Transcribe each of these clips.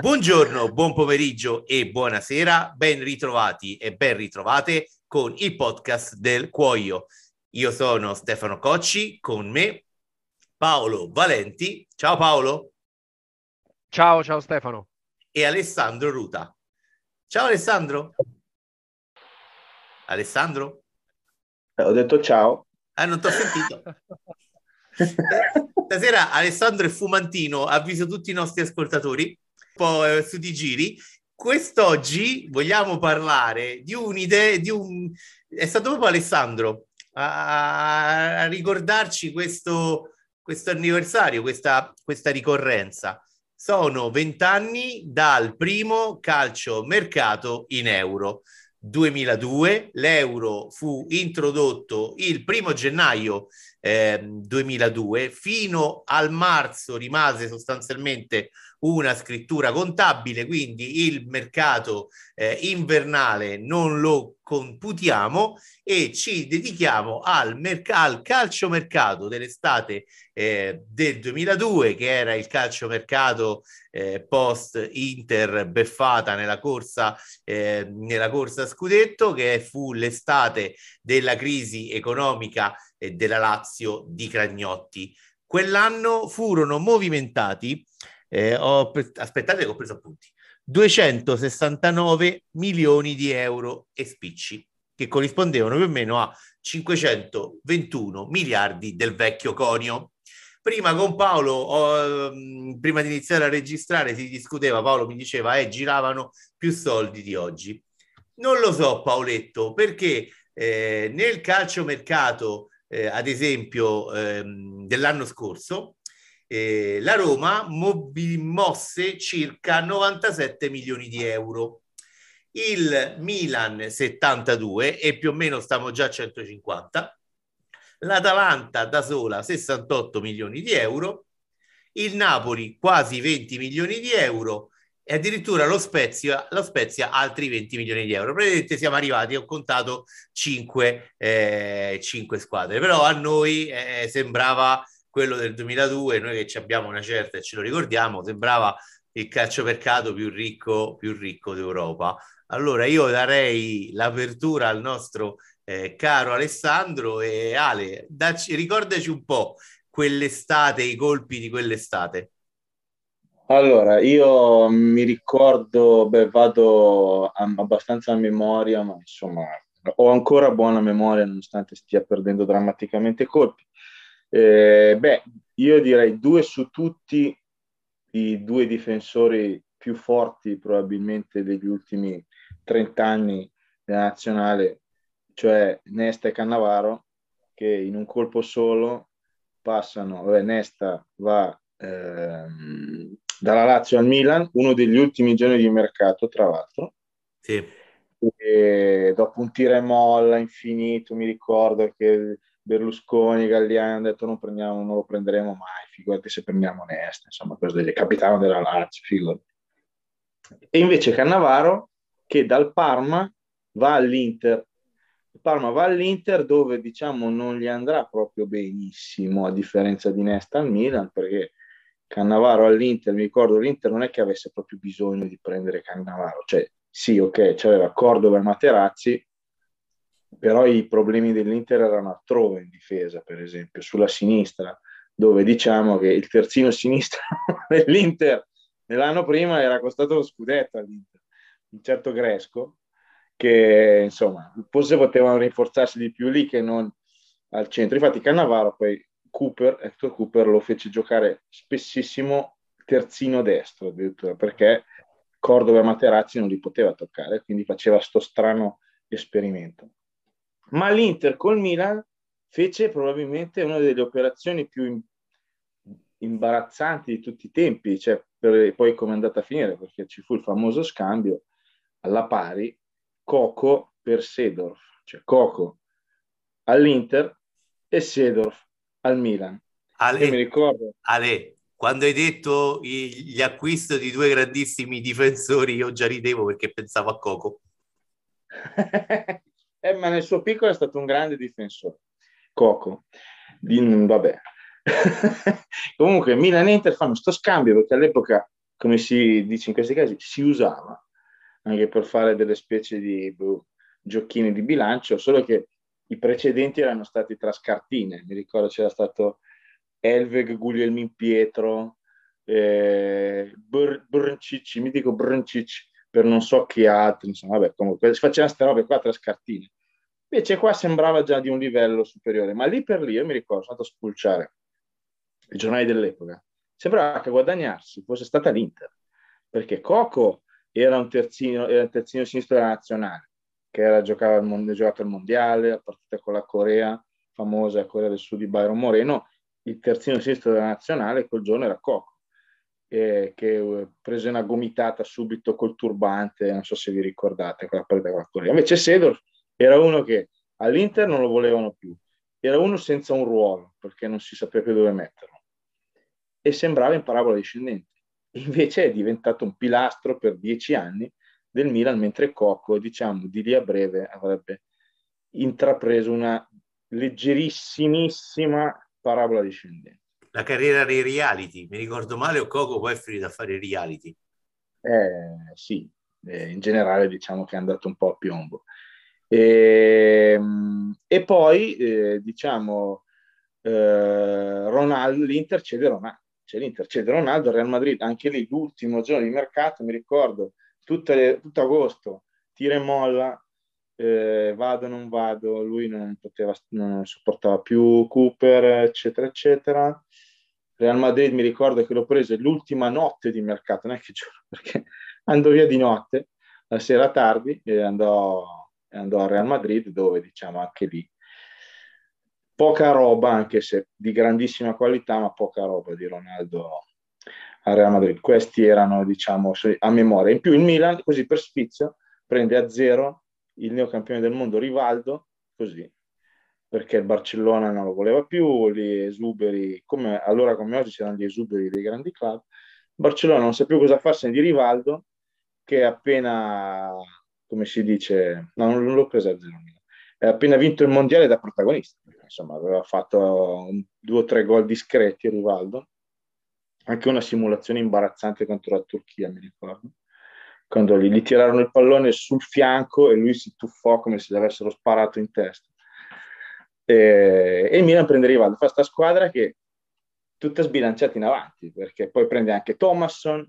Buongiorno, buon pomeriggio e buonasera, ben ritrovati e ben ritrovate con il podcast del Cuoio. Io sono Stefano Cocci, con me Paolo Valenti. Ciao Paolo. Ciao, ciao Stefano. E Alessandro Ruta. Ciao Alessandro. Alessandro? Ho detto ciao. Ah, non ti ho sentito. Stasera Alessandro è fumantino, avviso tutti i nostri ascoltatori, po' eh, su di giri. Quest'oggi vogliamo parlare di un'idea, di un... È stato proprio Alessandro a, a ricordarci questo, questo anniversario, questa, questa ricorrenza. Sono vent'anni dal primo calcio mercato in euro. 2002, l'euro fu introdotto il primo gennaio eh, 2002, fino al marzo rimase sostanzialmente una scrittura contabile, quindi il mercato eh, invernale non lo computiamo e ci dedichiamo al, merc- al calciomercato dell'estate eh, del 2002, che era il calciomercato eh, post Inter beffata nella corsa, eh, nella corsa scudetto, che fu l'estate della crisi economica della Lazio di Cragnotti. Quell'anno furono movimentati eh, ho, aspettate che ho preso appunti, 269 milioni di euro e spicci, che corrispondevano più o meno a 521 miliardi del vecchio conio. Prima con Paolo, oh, prima di iniziare a registrare, si discuteva, Paolo mi diceva, eh, giravano più soldi di oggi. Non lo so, Paoletto, perché eh, nel calciomercato, eh, ad esempio, ehm, dell'anno scorso, eh, la Roma mosse circa 97 milioni di euro, il Milan 72 e più o meno stiamo già a 150, l'Atalanta da sola 68 milioni di euro, il Napoli quasi 20 milioni di euro. E addirittura lo Spezia, lo Spezia altri 20 milioni di euro. Praticamente siamo arrivati, ho contato 5, eh, 5 squadre, però a noi eh, sembrava quello del 2002, noi che abbiamo una certa e ce lo ricordiamo, sembrava il calciomercato più ricco, più ricco d'Europa. Allora io darei l'apertura al nostro eh, caro Alessandro e Ale, dacci, ricordaci un po' quell'estate, i colpi di quell'estate. Allora, io mi ricordo, beh, vado abbastanza a memoria, ma insomma ho ancora buona memoria nonostante stia perdendo drammaticamente colpi. Eh, beh, io direi due su tutti i due difensori più forti probabilmente degli ultimi 30 anni della nazionale, cioè Nesta e Cannavaro, che in un colpo solo passano, vabbè, Nesta va ehm, dalla Lazio al Milan, uno degli ultimi giorni di mercato, tra l'altro. Sì. E dopo un tira e molla infinito, mi ricordo che Berlusconi, Galliani hanno detto non, prendiamo, non lo prenderemo mai, figurati se prendiamo Nesta, insomma, questo il capitano della Lazio, figurati. E invece Cannavaro che dal Parma va all'Inter. Il Parma va all'Inter dove diciamo non gli andrà proprio benissimo a differenza di Nesta al Milan perché Cannavaro all'Inter, mi ricordo l'Inter non è che avesse proprio bisogno di prendere Cannavaro, cioè sì ok, c'aveva Cordova e Materazzi, però i problemi dell'Inter erano altrove in difesa, per esempio, sulla sinistra, dove diciamo che il terzino sinistro dell'Inter nell'anno prima era costato lo scudetto all'Inter, un certo Gresco, che insomma, forse potevano rinforzarsi di più lì che non al centro. Infatti Cannavaro poi Cooper, Hector Cooper lo fece giocare spessissimo terzino destro addirittura perché Cordova e Materazzi non li poteva toccare, quindi faceva sto strano esperimento ma l'Inter col Milan fece probabilmente una delle operazioni più imbarazzanti di tutti i tempi, cioè per, poi come è andata a finire, perché ci fu il famoso scambio alla pari Coco per Sedorf, cioè Coco all'Inter e Sedorf al Milan. Ale, Io mi ricordo. Ale, quando hai detto gli acquisti di due grandissimi difensori, io già ridevo perché pensavo a Coco. eh, ma nel suo piccolo è stato un grande difensore. Coco, di, vabbè. Comunque Milan e Inter fanno questo scambio perché all'epoca come si dice in questi casi, si usava anche per fare delle specie di boh, giochini di bilancio, solo che i precedenti erano stati tra scartine. Mi ricordo c'era stato Elveg Guglielmin Pietro, eh, Brncic, mi dico Brncic per non so chi altri, insomma, vabbè, comunque si facevano queste robe qua tra scartine. Invece qua sembrava già di un livello superiore, ma lì per lì io mi ricordo, sono andato a spulciare i giornali dell'epoca, sembrava che guadagnarsi fosse stata l'Inter, perché Coco era un terzino, era un terzino sinistro della nazionale, che era, giocava al, giocato al mondiale, la partita con la Corea, famosa Corea del Sud di Byron Moreno, il terzino sinistro della nazionale quel giorno era Coco eh, che prese una gomitata subito col turbante, non so se vi ricordate quella partita con la Corea. Invece Sedor era uno che all'Inter non lo volevano più, era uno senza un ruolo perché non si sapeva più dove metterlo e sembrava in parabola discendente. Invece è diventato un pilastro per dieci anni del Milan, mentre Cocco, diciamo, di lì a breve avrebbe intrapreso una leggerissimissima parabola discendente la carriera dei reality. Mi ricordo male o Coco poi è finito a fare reality. Eh, sì, eh, in generale diciamo che è andato un po' a piombo. E, ehm, e poi diciamo, eh, diciamo Ronaldo, l'Inter cede Ronaldo. C'è l'Inter cede Ronaldo, Real Madrid, anche lì l'ultimo giorno di mercato, mi ricordo, tutte, tutto agosto, tira e molla, eh, vado o non vado, lui non poteva, non sopportava più Cooper, eccetera, eccetera. Real Madrid mi ricordo che l'ho preso l'ultima notte di mercato, non è che giuro, perché andò via di notte, la sera tardi, e andò, andò a Real Madrid, dove diciamo anche lì poca roba, anche se di grandissima qualità, ma poca roba di Ronaldo a Real Madrid. Questi erano, diciamo, a memoria. In più il Milan, così per sfizio, prende a zero il neocampione del mondo Rivaldo, così, perché il Barcellona non lo voleva più, gli esuberi, come, allora come oggi c'erano gli esuberi dei grandi club, Barcellona non sa più cosa farsene di Rivaldo, che appena, come si dice, no, non l'ho presa a zero, è appena vinto il mondiale da protagonista, insomma aveva fatto un, due o tre gol discreti Rivaldo, anche una simulazione imbarazzante contro la Turchia, mi ricordo quando gli, gli tirarono il pallone sul fianco e lui si tuffò come se gli avessero sparato in testa. E, e il Milan prende Rivaldo, fa sta squadra che tutta sbilanciata in avanti, perché poi prende anche Thomasson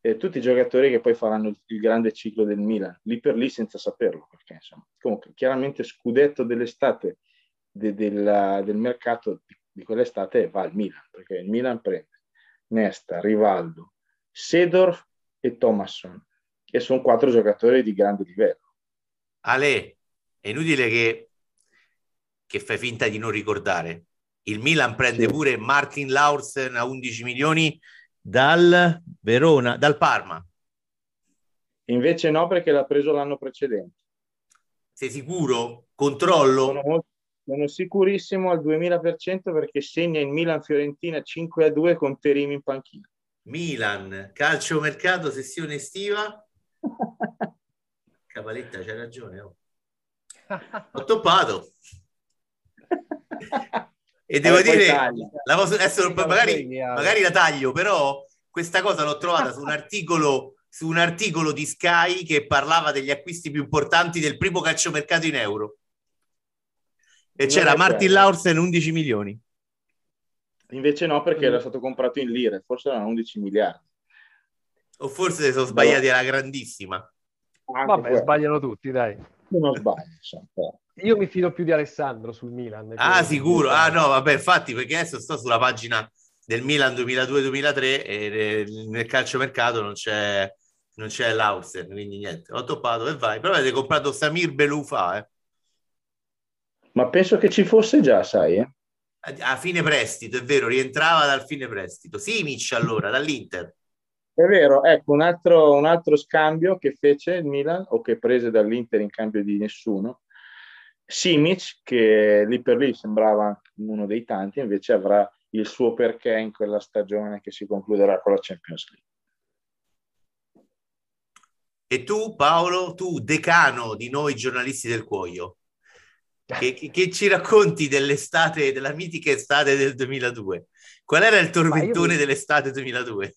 e tutti i giocatori che poi faranno il, il grande ciclo del Milan, lì per lì senza saperlo, perché insomma, comunque chiaramente scudetto dell'estate de, della, del mercato di, di quell'estate va al Milan, perché il Milan prende Nesta, Rivaldo, Sedorf e Thomasson e sono quattro giocatori di grande livello. Ale, è inutile che, che fai finta di non ricordare. Il Milan prende sì. pure Martin Laursen a 11 milioni dal Verona, dal Parma. Invece no, perché l'ha preso l'anno precedente. Sei sicuro? Controllo? Sono, sono sicurissimo al 2000% perché segna il Milan Fiorentina 5 a 2 con Terim in panchina. Milan, calcio mercato, sessione estiva. Cavaletta, c'hai ragione. Oh. Ho toppato. e devo allora, dire, la posso, adesso, magari, magari la taglio, però questa cosa l'ho trovata su un articolo su un articolo di Sky che parlava degli acquisti più importanti del primo calciomercato in euro. E c'era Martin Laursen 11 milioni. Invece no, perché era stato comprato in lire, forse erano 11 miliardi. O forse sono sbagliati alla grandissima. Vabbè, quello. sbagliano tutti, dai. Non sbaglio. Io mi fido più di Alessandro sul Milan. Ah, sicuro. Ah, no, vabbè, infatti, perché adesso sto sulla pagina del Milan 2002-2003 e nel calciomercato non c'è, non c'è l'Auster, quindi niente. Ho toppato e vai. Però avete comprato Samir Belufa, eh. Ma penso che ci fosse già, sai, eh? A, a fine prestito, è vero, rientrava dal fine prestito. Simic allora, dall'Inter. È vero, ecco un altro, un altro scambio che fece il Milan o che prese dall'Inter in cambio di nessuno. Simic, che lì per lì sembrava uno dei tanti, invece avrà il suo perché in quella stagione che si concluderà con la Champions League. E tu, Paolo, tu decano di noi giornalisti del cuoio, che, che, che, ci racconti dell'estate, della mitica estate del 2002? Qual era il tormentone io... dell'estate 2002?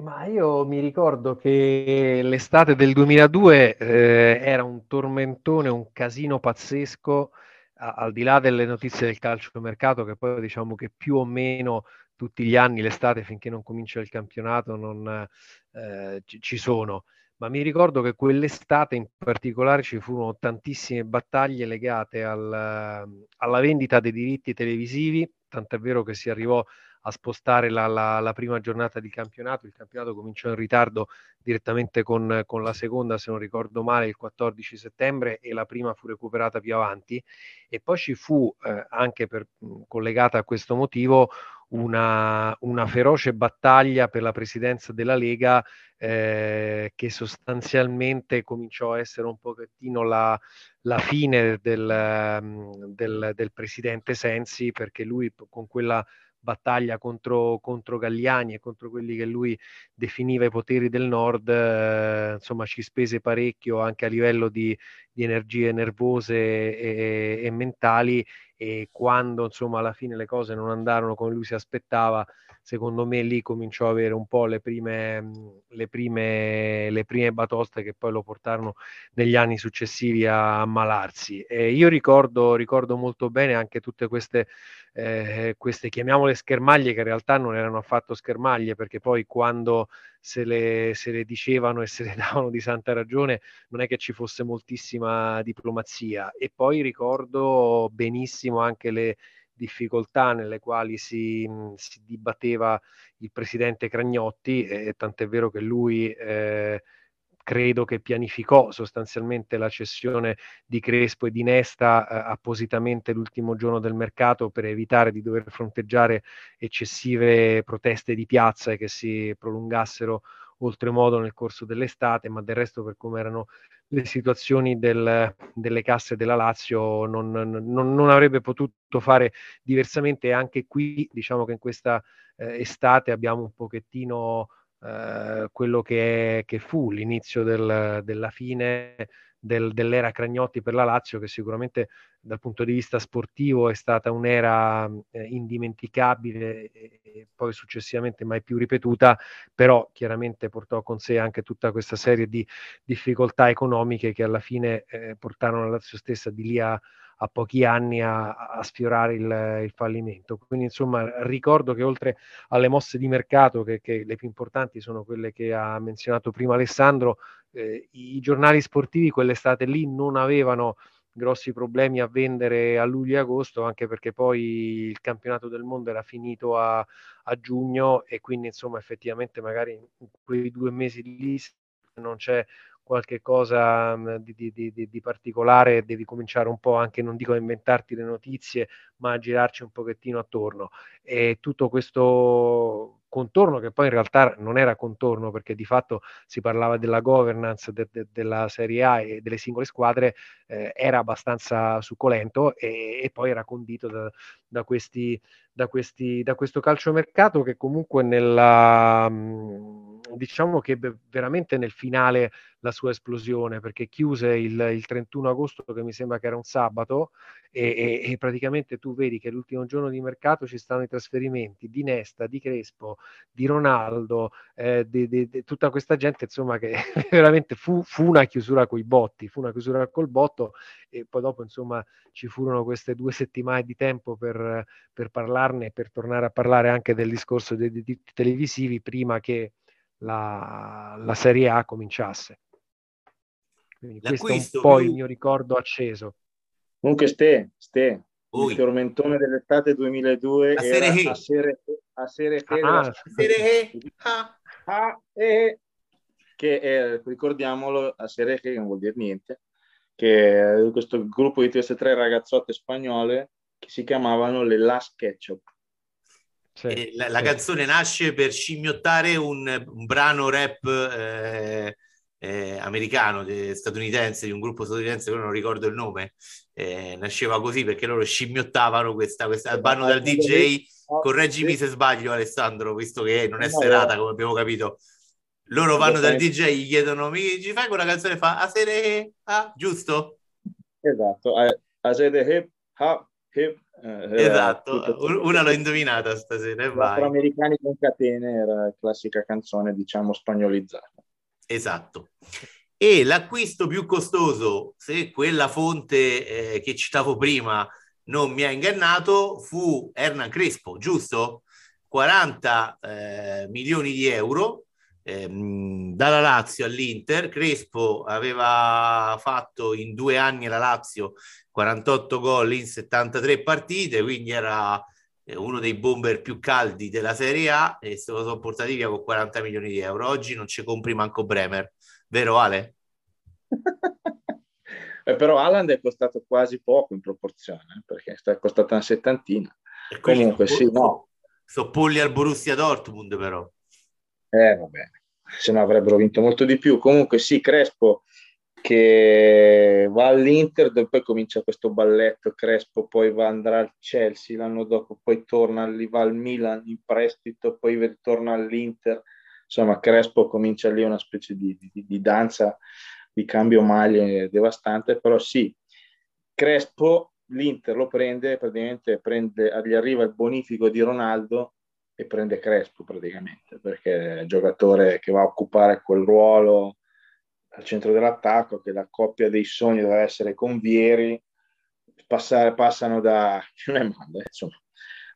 Ma io mi ricordo che l'estate del 2002 eh, era un tormentone, un casino pazzesco, a, al di là delle notizie del calcio mercato, che poi diciamo che più o meno tutti gli anni l'estate finché non comincia il campionato non eh, ci, ci sono. Ma mi ricordo che quell'estate in particolare ci furono tantissime battaglie legate al, alla vendita dei diritti televisivi, tant'è vero che si arrivò a spostare la, la, la, prima giornata di campionato, il campionato cominciò in ritardo direttamente con, con, la seconda, se non ricordo male, il 14 settembre e la prima fu recuperata più avanti. E poi ci fu eh, anche per, collegata a questo motivo una, una, feroce battaglia per la presidenza della Lega eh, che sostanzialmente cominciò a essere un pochettino la, la fine del, del, del, presidente Sensi perché lui con quella battaglia contro, contro Galliani e contro quelli che lui definiva i poteri del nord, eh, insomma ci spese parecchio anche a livello di, di energie nervose e, e, mentali e quando insomma alla fine le cose non andarono come lui si aspettava, secondo me lì cominciò a avere un po' le prime, le prime, le prime batoste che poi lo portarono negli anni successivi a ammalarsi. E io ricordo, ricordo molto bene anche tutte queste, eh, queste, chiamiamole schermaglie, che in realtà non erano affatto schermaglie, perché poi quando se le, se le dicevano e se le davano di santa ragione non è che ci fosse moltissima diplomazia. E poi ricordo benissimo anche le difficoltà nelle quali si, si dibatteva il presidente Cragnotti, e tant'è vero che lui eh, credo che pianificò sostanzialmente la cessione di Crespo e di Nesta eh, appositamente l'ultimo giorno del mercato per evitare di dover fronteggiare eccessive proteste di piazza e che si prolungassero oltremodo nel corso dell'estate, ma del resto per come erano le situazioni del, delle casse della Lazio non, non, non, avrebbe potuto fare diversamente. Anche qui diciamo che in questa eh, estate abbiamo un pochettino eh, quello che, è, che, fu l'inizio del, della fine del, dell'era Cragnotti per la Lazio, che sicuramente dal punto di vista sportivo è stata un'era eh, indimenticabile e, poi successivamente mai più ripetuta, però chiaramente portò con sé anche tutta questa serie di difficoltà economiche che alla fine eh, portarono la Lazio stessa di lì a, a pochi anni a, a sfiorare il, il, fallimento. Quindi insomma ricordo che oltre alle mosse di mercato, che, che le più importanti sono quelle che ha menzionato prima Alessandro, eh, i giornali sportivi quell'estate lì non avevano grossi problemi a vendere a luglio e agosto, anche perché poi il campionato del mondo era finito a, a giugno e quindi insomma effettivamente magari in quei due mesi lì non c'è qualche cosa mm, di, di, di, di, particolare, devi cominciare un po' anche, non dico a inventarti le notizie, ma a girarci un pochettino attorno. E tutto questo contorno, che poi in realtà non era contorno, perché di fatto si parlava della governance de, de, della Serie A e delle singole squadre, eh, era abbastanza succolento e, e poi era condito da, da, questi, da, questi, da questo calciomercato che comunque nella... Mh, diciamo che veramente nel finale la sua esplosione, perché chiuse il, il 31 agosto, che mi sembra che era un sabato, e, e, e, praticamente tu vedi che l'ultimo giorno di mercato ci stanno i trasferimenti di Nesta, di Crespo, di Ronaldo, eh, di, di, di, tutta questa gente, insomma, che veramente fu, fu una chiusura coi botti, fu una chiusura col botto e poi dopo, insomma, ci furono queste due settimane di tempo per, per parlarne per tornare a parlare anche del discorso dei diritti televisivi prima che la, la Serie A cominciasse. Quindi questo è un po' più... il mio ricordo acceso. Comunque Ste, Ste il tormentone dell'estate 2002 a era a Serie a Serie ah, serie ah. ah, eh, che è, ricordiamolo a Serie che non vuol dire niente che è questo gruppo di queste tre ragazzotte spagnole che si chiamavano le Las Ketchup sì, la, la canzone nasce per scimmiottare un, un brano rap eh, eh, americano, de, statunitense, di un gruppo statunitense, però non ricordo il nome. Eh, nasceva così perché loro scimmiottavano questa, questa vanno dal DJ. Correggimi se sbaglio, Alessandro, visto che non è serata, come abbiamo capito. Loro vanno dal DJ, gli chiedono: Mi ci fai quella canzone? Fa a sere, ah, giusto? Esatto, a sere, ah, hip. Eh, esatto, una l'ho indovinata stasera. E vai. americani con catene era la classica canzone, diciamo, spagnolizzata. Esatto. E l'acquisto più costoso, se quella fonte eh, che citavo prima non mi ha ingannato, fu Hernan Crespo, giusto? 40 eh, milioni di euro ehm, dalla Lazio all'Inter. Crespo aveva fatto in due anni la Lazio 48 gol in 73 partite, quindi era eh, uno dei bomber più caldi della Serie A e se lo sono portati via con 40 milioni di euro. Oggi non ci compri manco Bremer, vero Ale? eh, però Alan è costato quasi poco in proporzione, eh, perché è costato una settantina. Comunque sì, no. Sono polli al Borussia Dortmund però. Eh, va bene, se no avrebbero vinto molto di più. Comunque sì, Crespo che va all'Inter, poi comincia questo balletto, Crespo poi va, andrà al Chelsea l'anno dopo, poi torna lì, va al Milan in prestito, poi torna all'Inter. Insomma, Crespo comincia lì una specie di, di, di danza di cambio maglie devastante, però sì, Crespo l'Inter lo prende, praticamente prende, gli arriva il bonifico di Ronaldo e prende Crespo praticamente, perché è il giocatore che va a occupare quel ruolo al centro dell'attacco, che la coppia dei sogni deve essere con Vieri, passare, passano da, manda, insomma,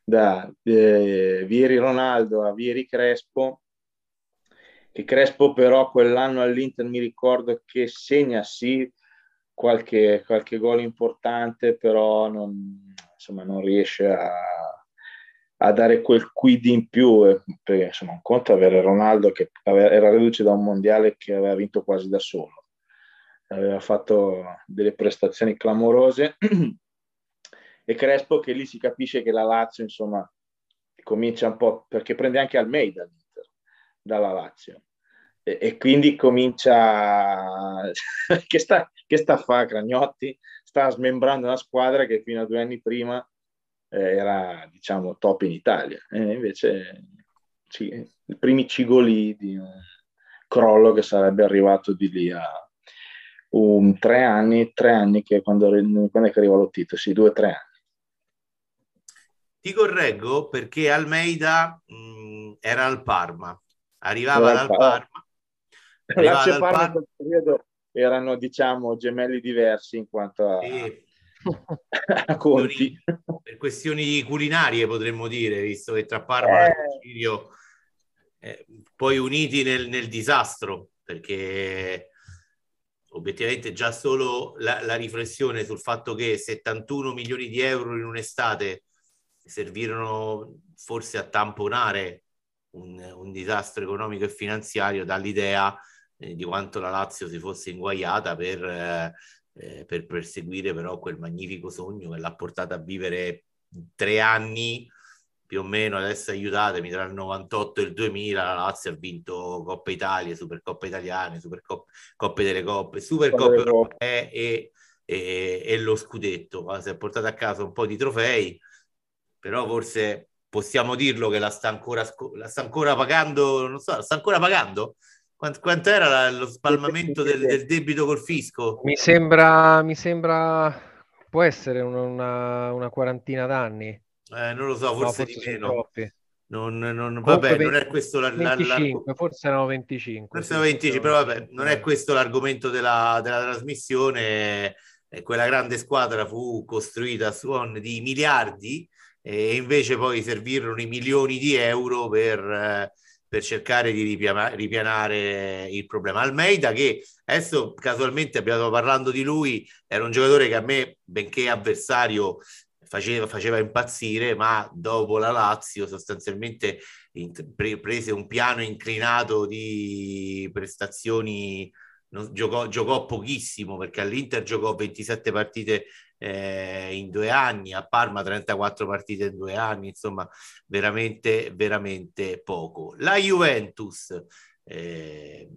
da eh, Vieri Ronaldo a Vieri Crespo, che Crespo però quell'anno all'Inter mi ricordo che segna sì qualche, qualche gol importante, però non, insomma, non riesce a, a dare quel quid in più, eh, perché insomma un conto avere Ronaldo che era reduce da un mondiale che aveva vinto quasi da solo, aveva fatto delle prestazioni clamorose. E Crespo che lì si capisce che la Lazio insomma comincia un po' perché prende anche Almeida dalla Lazio. E, e quindi comincia che sta, che sta a fare Cragnotti? Sta smembrando una squadra che fino a due anni prima era diciamo top in Italia e invece sì, i primi cigoli di un crollo che sarebbe arrivato di lì a un, tre anni, tre anni che quando, quando è che arriva Lottito? Sì, due o tre anni. Ti correggo perché Almeida mh, era al Parma, arrivava dal Parma. Parma. Arrivava dal Parma, Parma. periodo erano diciamo gemelli diversi in quanto a... E Conti. Per questioni culinarie potremmo dire, visto che tra Parma eh. e Cirio eh, poi uniti nel, nel, disastro, perché obiettivamente già solo la, la, riflessione sul fatto che 71 milioni di euro in un'estate servirono forse a tamponare un, un disastro economico e finanziario dall'idea eh, di quanto la Lazio si fosse inguaiata per eh, eh, per perseguire però quel magnifico sogno che l'ha portata a vivere tre anni più o meno, adesso aiutatemi, tra il 98 e il 2000 la Lazio ha vinto Coppa Italia, Supercoppa Italiane, Supercoppe Coppe delle Coppe, Supercoppe Europee e, e, e, lo scudetto. Si è portata a casa un po' di trofei, però forse possiamo dirlo che la sta ancora, la sta ancora pagando, non so, la sta ancora pagando? Quanto, quanto era la, lo spalmamento del, del, debito col fisco? Mi sembra, mi sembra può essere una, una quarantina d'anni. Eh, non lo so, forse, no, forse di meno. Non, non, vabbè, 20, non è questo la, 25, la, forse erano 25. Forse erano 25, però vabbè, non è questo l'argomento della, della trasmissione. Eh, quella grande squadra fu costruita a suon di miliardi e invece poi servirono i milioni di euro per eh, per cercare di ripiana- ripianare il problema. Almeida, che adesso casualmente abbiamo parlando di lui, era un giocatore che a me, benché avversario, faceva, faceva impazzire, ma dopo la Lazio sostanzialmente prese un piano inclinato di prestazioni. Giocò, giocò pochissimo perché all'Inter giocò 27 partite eh, in due anni, a Parma 34 partite in due anni, insomma veramente, veramente poco. La Juventus, eh,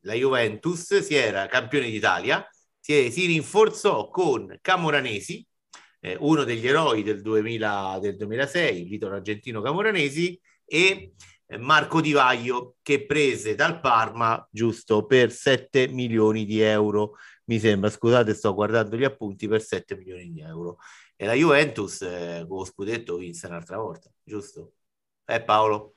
la Juventus si era campione d'Italia, si, si rinforzò con Camoranesi, eh, uno degli eroi del, 2000, del 2006, l'italo argentino Camoranesi, e Marco Di Vaglio che prese dal Parma giusto per 7 milioni di euro mi sembra, scusate sto guardando gli appunti, per 7 milioni di euro. e la Juventus eh, con lo scudetto vinse un'altra volta, giusto? Eh Paolo?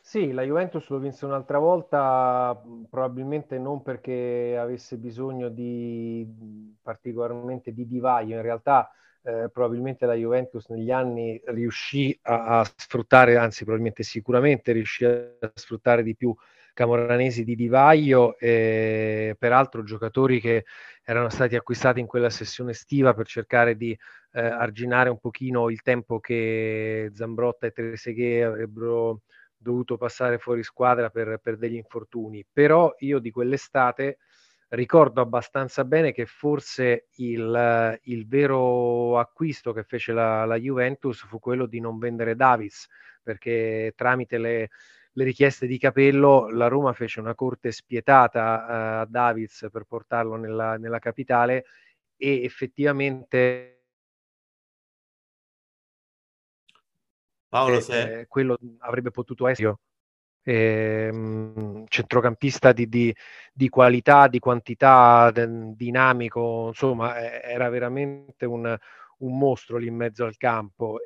Sì, la Juventus lo vinse un'altra volta, probabilmente non perché avesse bisogno di particolarmente di divario, in realtà eh, probabilmente la Juventus negli anni riuscì a, a, sfruttare, anzi probabilmente sicuramente riuscì a sfruttare di più Camoranesi di Divaio e peraltro giocatori che erano stati acquistati in quella sessione estiva per cercare di eh, arginare un pochino il tempo che Zambrotta e Treseghe avrebbero dovuto passare fuori squadra per, per degli infortuni. Però io di quell'estate ricordo abbastanza bene che forse il, il vero acquisto che fece la, la, Juventus fu quello di non vendere Davis, perché tramite le, le richieste di Capello la Roma fece una corte spietata uh, a Davis per portarlo nella, nella capitale e effettivamente Paolo, se... eh, quello avrebbe potuto essere eh, centrocampista di, di, di, qualità, di quantità, de, dinamico, insomma, era veramente un, un, mostro lì in mezzo al campo.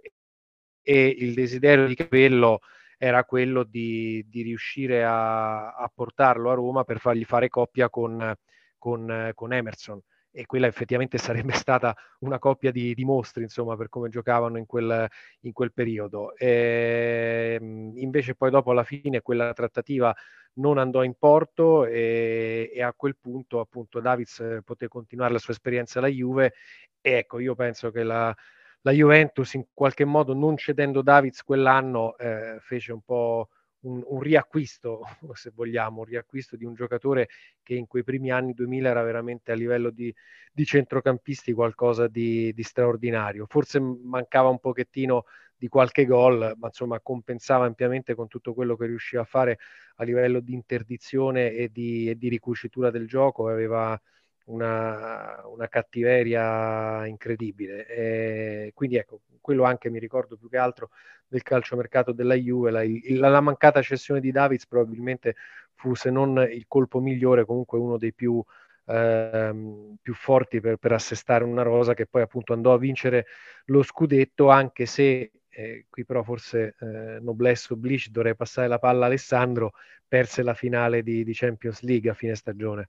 E il desiderio di Capello era quello di, di riuscire a, a, portarlo a Roma per fargli fare coppia con, con, con Emerson e quella effettivamente sarebbe stata una coppia di, di mostri, insomma, per come giocavano in quel, in quel periodo. E, ehm, invece poi dopo alla fine quella trattativa non andò in porto e, e, a quel punto appunto Davids poté continuare la sua esperienza alla Juve e ecco, io penso che la, la Juventus in qualche modo non cedendo Davids quell'anno eh, fece un po' un, un, riacquisto, se vogliamo, un riacquisto di un giocatore che in quei primi anni 2000 era veramente a livello di, di centrocampisti qualcosa di, di, straordinario. Forse mancava un pochettino di qualche gol, ma insomma compensava ampiamente con tutto quello che riusciva a fare a livello di interdizione e di, e di ricucitura del gioco. Aveva una, una cattiveria incredibile. E quindi ecco, quello anche mi ricordo più che altro del calciomercato della Juve, la, la, la mancata cessione di Davids probabilmente fu se non il colpo migliore, comunque uno dei più, ehm, più forti per, per, assestare una rosa che poi appunto andò a vincere lo scudetto, anche se eh, qui però forse eh, noblesse oblige dovrei passare la palla a Alessandro, perse la finale di, di Champions League a fine stagione.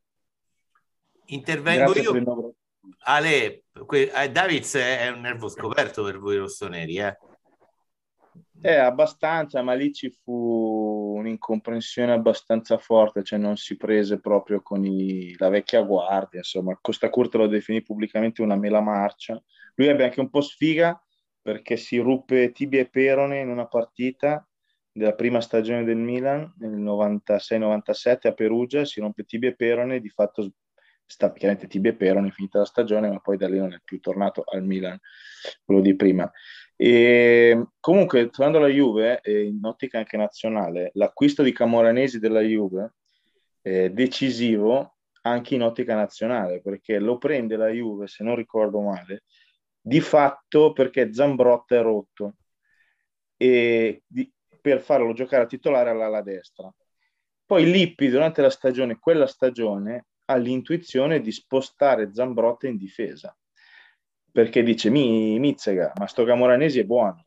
Intervengo Grazie io. Ale, que- eh, Davids è un nervo scoperto per voi rossoneri, eh? Eh, abbastanza, ma lì ci fu un'incomprensione abbastanza forte, cioè non si prese proprio con i, la vecchia guardia, insomma, Costa Curta lo definì pubblicamente una mela marcia. Lui ebbe anche un po' sfiga perché si ruppe tibia e perone in una partita della prima stagione del Milan nel 96-97 a Perugia, si rompe tibia e perone, di fatto sta chiaramente tibia e perone, finita la stagione, ma poi da lì non è più tornato al Milan, quello di prima. E comunque, tornando alla Juve, eh, in ottica anche nazionale, l'acquisto di Camoranesi della Juve è decisivo anche in ottica nazionale, perché lo prende la Juve, se non ricordo male, di fatto perché Zambrotta è rotto e di, per farlo giocare a titolare all'ala destra. Poi Lippi durante la stagione, quella stagione, ha l'intuizione di spostare Zambrotta in difesa perché dice mi Mizzega, ma sto Camoranesi è buono.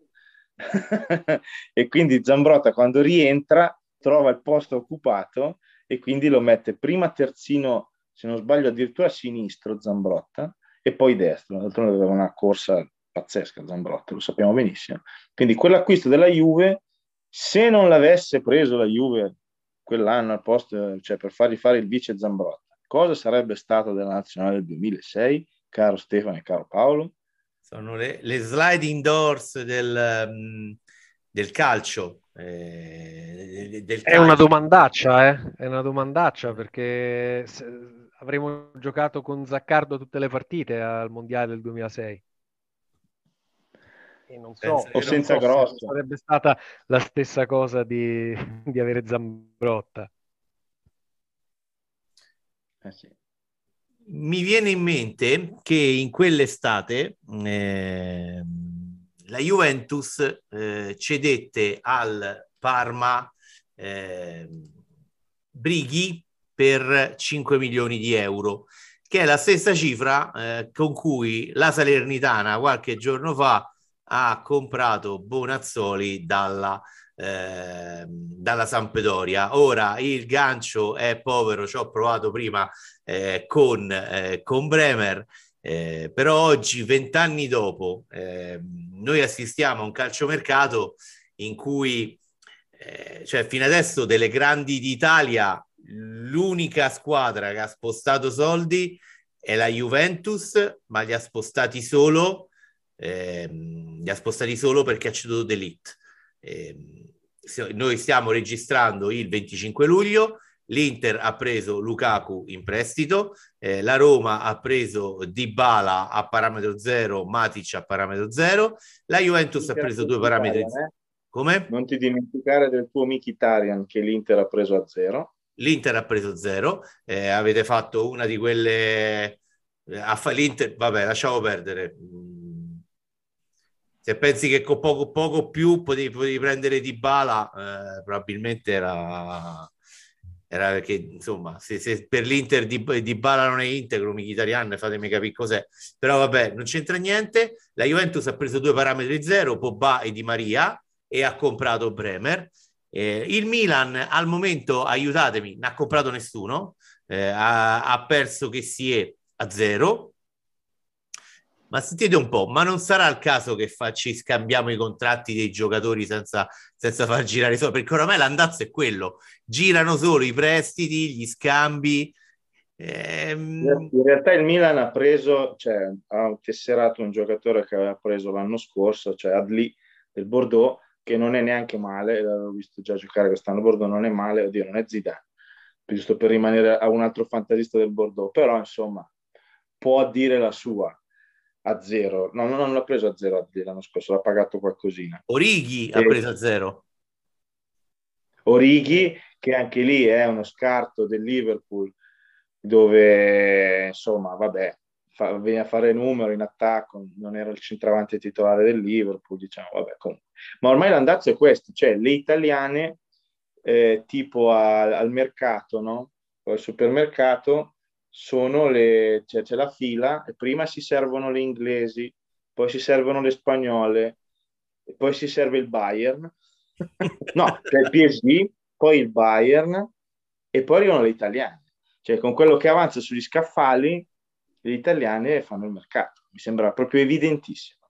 e quindi Zambrotta quando rientra trova il posto occupato e quindi lo mette prima terzino, se non sbaglio addirittura sinistro Zambrotta e poi destro. D'altronde aveva una corsa pazzesca Zambrotta, lo sappiamo benissimo. Quindi quell'acquisto della Juve, se non l'avesse preso la Juve quell'anno al posto, cioè per fargli fare il vice Zambrotta, cosa sarebbe stato della nazionale del 2006? caro Stefano e caro Paolo? Sono le, le sliding doors del, um, del calcio. Eh, del calcio. È una domandaccia, eh? È una domandaccia perché avremmo giocato con Zaccardo tutte le partite al Mondiale del 2006. E non so, o senza so grosso. sarebbe stata la stessa cosa di, di avere Zambrotta. Eh sì. Mi viene in mente che in quell'estate eh, la Juventus eh, cedette al Parma eh, Brighi per 5 milioni di euro, che è la stessa cifra eh, con cui la Salernitana qualche giorno fa ha comprato Bonazzoli dalla, eh, dalla Sampdoria. Ora il gancio è povero, ci ho provato prima eh, con, eh, con Bremer. Eh, però oggi, vent'anni dopo, ehm, noi assistiamo a un calciomercato in cui, eh, cioè, fino adesso delle grandi d'Italia, l'unica squadra che ha spostato soldi è la Juventus, ma li ha spostati solo, ehm, li ha spostati solo perché ha ceduto D'Elite. Eh, noi stiamo registrando il 25 luglio, L'Inter ha preso Lukaku in prestito, eh, la Roma ha preso Dybala a parametro zero, Matic a parametro zero, la Juventus ha preso due parametri zero. Eh? Come? Non ti dimenticare del tuo Mkhitaryan che l'Inter ha preso a zero. L'Inter ha preso zero, eh, avete fatto una di quelle... Eh. L'Inter, vabbè, lasciamo perdere. Se pensi che con poco, poco più potevi, potevi prendere Dybala, eh, probabilmente era era perché insomma se, se per l'Inter di, di Bala non è integro Mkhitaryan fatemi capire cos'è. Però vabbè non c'entra niente. La Juventus ha preso due parametri zero Pogba e Di Maria e ha comprato Bremer. Eh, il Milan al momento aiutatemi non ha comprato nessuno. Eh, ha, ha perso che si è a zero ma sentite un po', ma non sarà il caso che fa, ci scambiamo i contratti dei giocatori senza, senza far girare i soldi? Perché oramai l'andazzo è quello, girano solo i prestiti, gli scambi. Ehm... In realtà il Milan ha preso, cioè ha tesserato un giocatore che aveva preso l'anno scorso, cioè Adli del Bordeaux, che non è neanche male, l'avevo visto già giocare quest'anno, Bordeaux non è male, oddio non è Zidane, giusto per rimanere a un altro fantasista del Bordeaux, però insomma può dire la sua a zero. No, non l'ha preso a zero l'anno scorso, l'ha pagato qualcosina. Orighi e... ha preso a zero. Orighi, che anche lì è uno scarto del Liverpool, dove insomma, vabbè, fa, viene a fare numero in attacco, non era il centravanti titolare del Liverpool, diciamo, vabbè, comunque. Ma ormai l'andazzo è questo, cioè le italiane eh, tipo a, al mercato, no? Al supermercato sono le, cioè c'è la fila e prima si servono le inglesi, poi si servono le spagnole, e poi si serve il Bayern, no, c'è il PSG, poi il Bayern e poi arrivano le italiane. Cioè con quello che avanza sugli scaffali, le italiane fanno il mercato. Mi sembra proprio evidentissimo.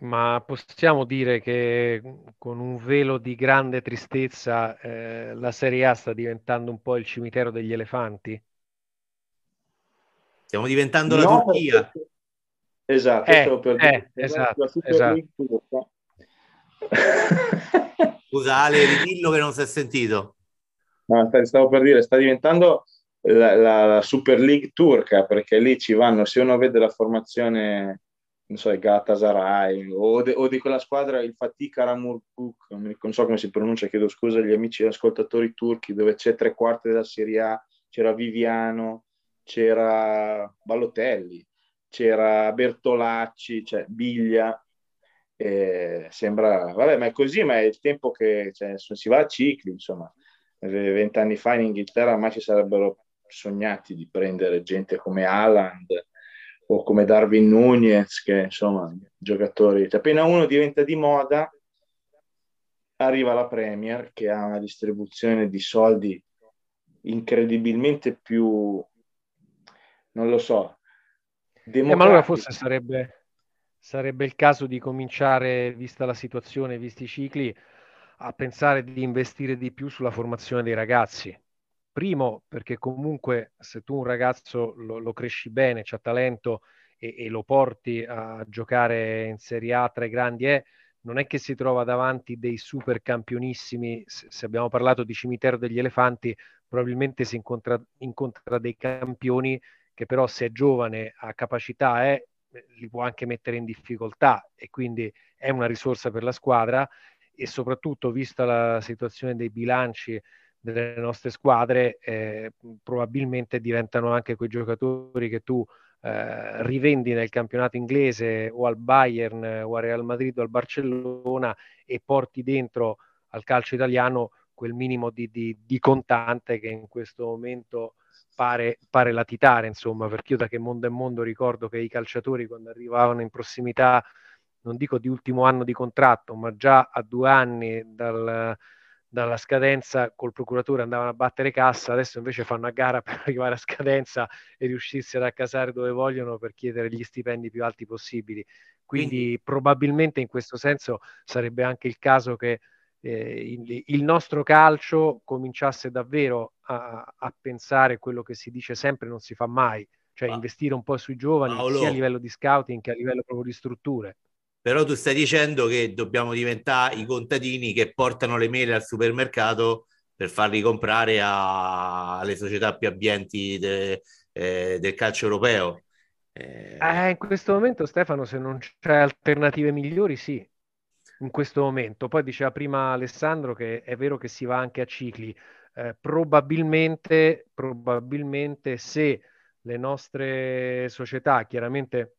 Ma possiamo dire che con un velo di grande tristezza eh, la Serie A sta diventando un po' il cimitero degli elefanti? Stiamo diventando la no, Turchia. Perché... Esatto, eh, per eh, esatto, esatto. Scusa Ale, ridillo che non si è sentito. No, stavo per dire, sta diventando la, la, la, Super League turca, perché lì ci vanno, se uno vede la formazione, non so, il Galatasaray, o, de, o di quella squadra, il Fatih Karamurkuk, non, non so come si pronuncia, chiedo scusa agli amici ascoltatori turchi, dove c'è tre quarti della Serie A, c'era Viviano, c'era Ballotelli, c'era Bertolacci, cioè Biglia. Eh, sembra, vabbè, ma è così, ma è il tempo che cioè, si va a cicli, insomma. Vent'anni fa in Inghilterra mai ci sarebbero sognati di prendere gente come Haaland o come Darwin Nunez, che insomma, giocatori. Cioè, appena uno diventa di moda, arriva la Premier che ha una distribuzione di soldi incredibilmente più non lo so. Eh, ma allora forse sarebbe, sarebbe il caso di cominciare, vista la situazione, visti i cicli, a pensare di investire di più sulla formazione dei ragazzi. Primo, perché comunque se tu un ragazzo lo, lo cresci bene, c'ha talento e, e, lo porti a giocare in Serie A tra i grandi, è, non è che si trova davanti dei super campionissimi. Se, se abbiamo parlato di cimitero degli elefanti, probabilmente si incontra, incontra dei campioni che però se è giovane, ha capacità, è, li può anche mettere in difficoltà e quindi è una risorsa per la squadra e soprattutto vista la situazione dei bilanci delle nostre squadre, eh, probabilmente diventano anche quei giocatori che tu eh, rivendi nel campionato inglese o al Bayern o al Real Madrid o al Barcellona e porti dentro al calcio italiano quel minimo di, di, di contante che in questo momento pare, pare latitare, insomma, perché io da che mondo è mondo ricordo che i calciatori quando arrivavano in prossimità, non dico di ultimo anno di contratto, ma già a due anni dal, dalla scadenza col procuratore andavano a battere cassa, adesso invece fanno a gara per arrivare a scadenza e riuscirsi ad accasare dove vogliono per chiedere gli stipendi più alti possibili. Quindi, Quindi probabilmente in questo senso sarebbe anche il caso che eh, il, il, nostro calcio cominciasse davvero a, a, pensare quello che si dice sempre non si fa mai, cioè ah. investire un po' sui giovani Paolo. sia a livello di scouting che a livello proprio di strutture. Però tu stai dicendo che dobbiamo diventare i contadini che portano le mele al supermercato per farli comprare a, alle società più abbienti de, eh, del calcio europeo. Eh... Eh, in questo momento, Stefano, se non c'è alternative migliori, sì in questo momento. Poi diceva prima Alessandro che è vero che si va anche a cicli. Eh, probabilmente, probabilmente se le nostre società chiaramente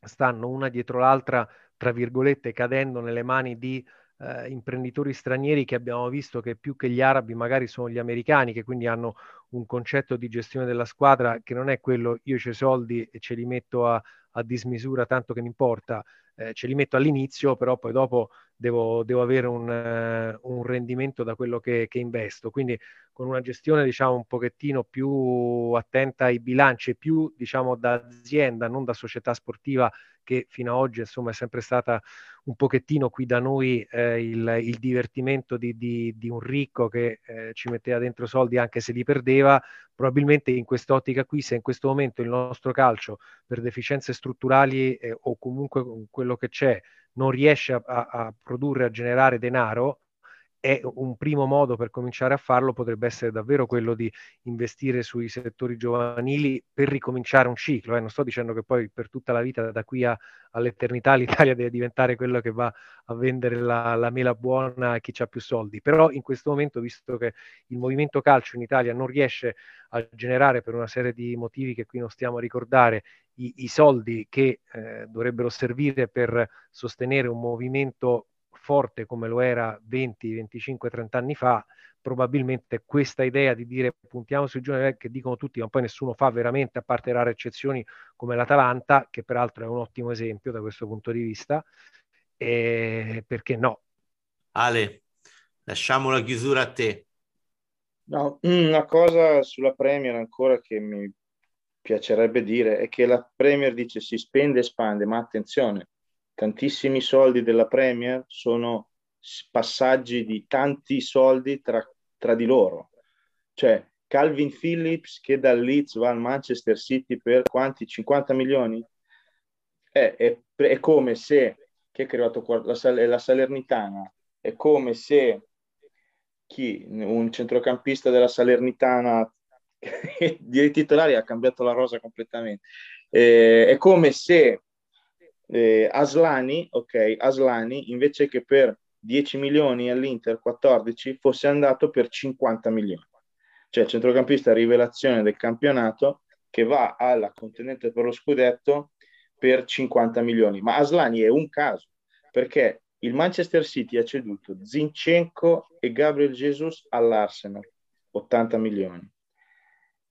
stanno una dietro l'altra, tra virgolette, cadendo nelle mani di eh, imprenditori stranieri che abbiamo visto che più che gli arabi magari sono gli americani, che quindi hanno un concetto di gestione della squadra che non è quello io ho i soldi e ce li metto a, a dismisura tanto che mi importa, eh, ce li metto all'inizio, però poi dopo devo, devo avere un, uh, un, rendimento da quello che, che, investo. Quindi con una gestione diciamo un pochettino più attenta ai bilanci più diciamo da azienda, non da società sportiva che fino ad oggi insomma è sempre stata un pochettino qui da noi eh, il, il, divertimento di, di, di, un ricco che eh, ci metteva dentro soldi anche se li perdeva, probabilmente in quest'ottica qui, se in questo momento il nostro calcio per deficienze strutturali eh, o comunque quello che c'è non riesce a, a produrre, a generare denaro, è un primo modo per cominciare a farlo potrebbe essere davvero quello di investire sui settori giovanili per ricominciare un ciclo. Eh. Non sto dicendo che poi per tutta la vita, da qui a, all'eternità, l'Italia deve diventare quello che va a vendere la, la mela buona a chi ha più soldi, però in questo momento, visto che il movimento calcio in Italia non riesce a generare per una serie di motivi che qui non stiamo a ricordare i, i soldi che eh, dovrebbero servire per sostenere un movimento forte come lo era 20, 25, 30 anni fa, probabilmente questa idea di dire puntiamo sui giovani che dicono tutti, ma poi nessuno fa veramente, a parte rare eccezioni come l'Atalanta, che peraltro è un ottimo esempio da questo punto di vista, e perché no? Ale, lasciamo la chiusura a te. No, una cosa sulla Premier ancora che mi piacerebbe dire è che la Premier dice si spende e espande, ma attenzione, tantissimi soldi della Premier sono passaggi di tanti soldi tra, tra di loro. Cioè, Calvin Phillips che dal Leeds va al Manchester City per quanti? 50 milioni? È, è, è come se, che è creato la, la Salernitana, è come se chi, un centrocampista della Salernitana di titolari ha cambiato la rosa completamente. Eh, è come se eh, Aslani, ok, Aslani invece che per 10 milioni all'Inter 14 fosse andato per 50 milioni. Cioè centrocampista rivelazione del campionato che va alla contenente per lo scudetto per 50 milioni. Ma Aslani è un caso perché il Manchester City ha ceduto Zinchenko e Gabriel Jesus all'Arsenal, 80 milioni.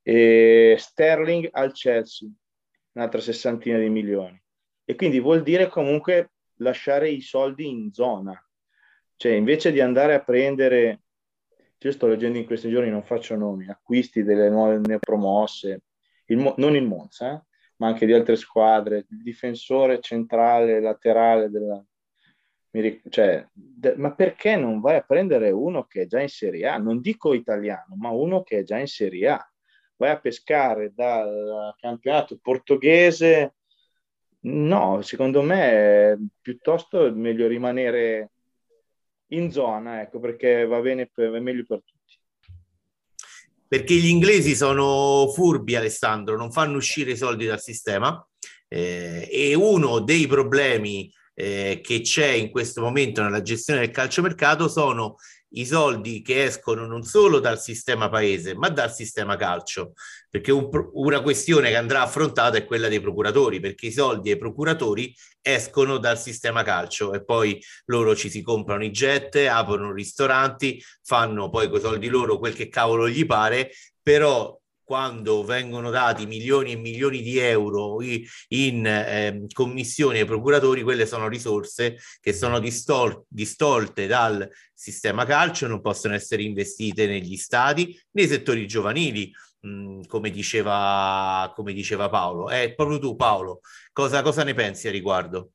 E Sterling al Chelsea, un'altra sessantina di milioni e quindi vuol dire comunque lasciare i soldi in zona. Cioè, invece di andare a prendere, io sto leggendo in questi giorni, non faccio nomi, acquisti delle nuove promosse, il, non il Monza, eh, ma anche di altre squadre, il difensore centrale, laterale della... Cioè, de, ma perché non vai a prendere uno che è già in Serie A? Non dico italiano, ma uno che è già in Serie A. Vai a pescare dal campionato portoghese No, secondo me piuttosto è meglio rimanere in zona, ecco, perché va bene, per, è meglio per tutti. Perché gli inglesi sono furbi, Alessandro, non fanno uscire i soldi dal sistema eh, e uno dei problemi eh, che c'è in questo momento nella gestione del calciomercato sono i soldi che escono non solo dal sistema paese, ma dal sistema calcio, perché un, una questione che andrà affrontata è quella dei procuratori, perché i soldi ai procuratori escono dal sistema calcio e poi loro ci si comprano i jet, aprono ristoranti, fanno poi con i soldi loro quel che cavolo gli pare, però quando vengono dati milioni e milioni di euro in eh, commissioni ai procuratori, quelle sono risorse che sono distol- distolte dal sistema calcio, non possono essere investite negli stati, nei settori giovanili, mh, mm, come, diceva, come diceva Paolo. Eh, proprio tu Paolo, cosa, cosa ne pensi a riguardo?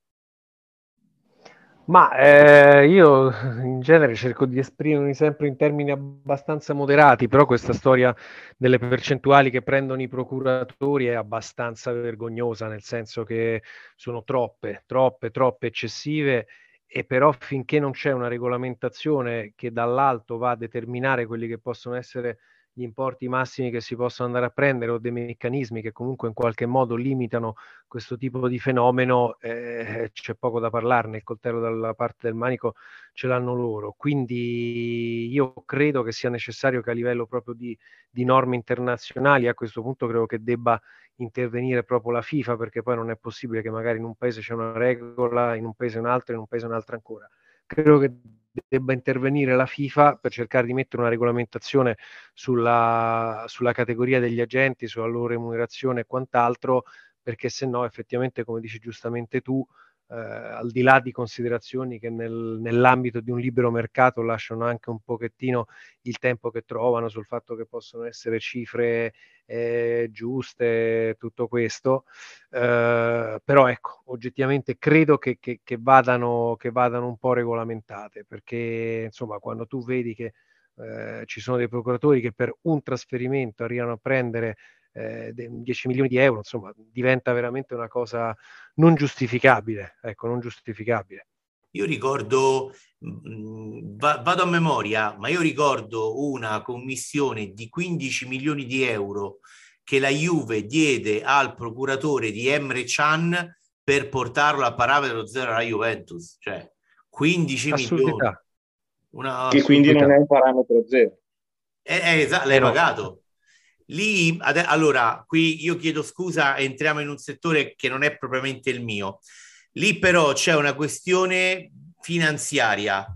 Ma eh, io in genere cerco di esprimermi sempre in termini abbastanza moderati, però questa storia delle percentuali che prendono i procuratori è abbastanza vergognosa, nel senso che sono troppe, troppe, troppe eccessive e però finché non c'è una regolamentazione che dall'alto va a determinare quelli che possono essere gli importi massimi che si possono andare a prendere o dei meccanismi che comunque in qualche modo limitano questo tipo di fenomeno, eh, c'è poco da parlarne, il coltello dalla parte del manico ce l'hanno loro. Quindi io credo che sia necessario che a livello proprio di, di norme internazionali, a questo punto credo che debba intervenire proprio la FIFA, perché poi non è possibile che magari in un paese c'è una regola, in un paese un'altra, in un paese un'altra ancora. Credo che debba intervenire la FIFA per cercare di mettere una regolamentazione sulla, sulla categoria degli agenti, sulla loro remunerazione e quant'altro, perché se no effettivamente, come dici giustamente tu, eh, al di là di considerazioni che nel, nell'ambito di un libero mercato lasciano anche un pochettino il tempo che trovano sul fatto che possono essere cifre eh, giuste, tutto questo, eh, però ecco, oggettivamente credo che, che, che, vadano, che vadano un po' regolamentate, perché insomma quando tu vedi che eh, ci sono dei procuratori che per un trasferimento arrivano a prendere eh, 10 milioni di euro, insomma, diventa veramente una cosa non giustificabile, ecco, non giustificabile. Io ricordo, mm, vado a memoria, ma io ricordo una commissione di 15 milioni di euro che la Juve diede al procuratore di Emre Chan per portarlo a parametro zero alla Juventus, cioè 15 milioni. Una, che quindi non è un parametro zero. Eh, eh, esatto, l'hai pagato. Lì, ad, allora, qui io chiedo scusa, entriamo in un settore che non è propriamente il mio. Lì però c'è una questione finanziaria,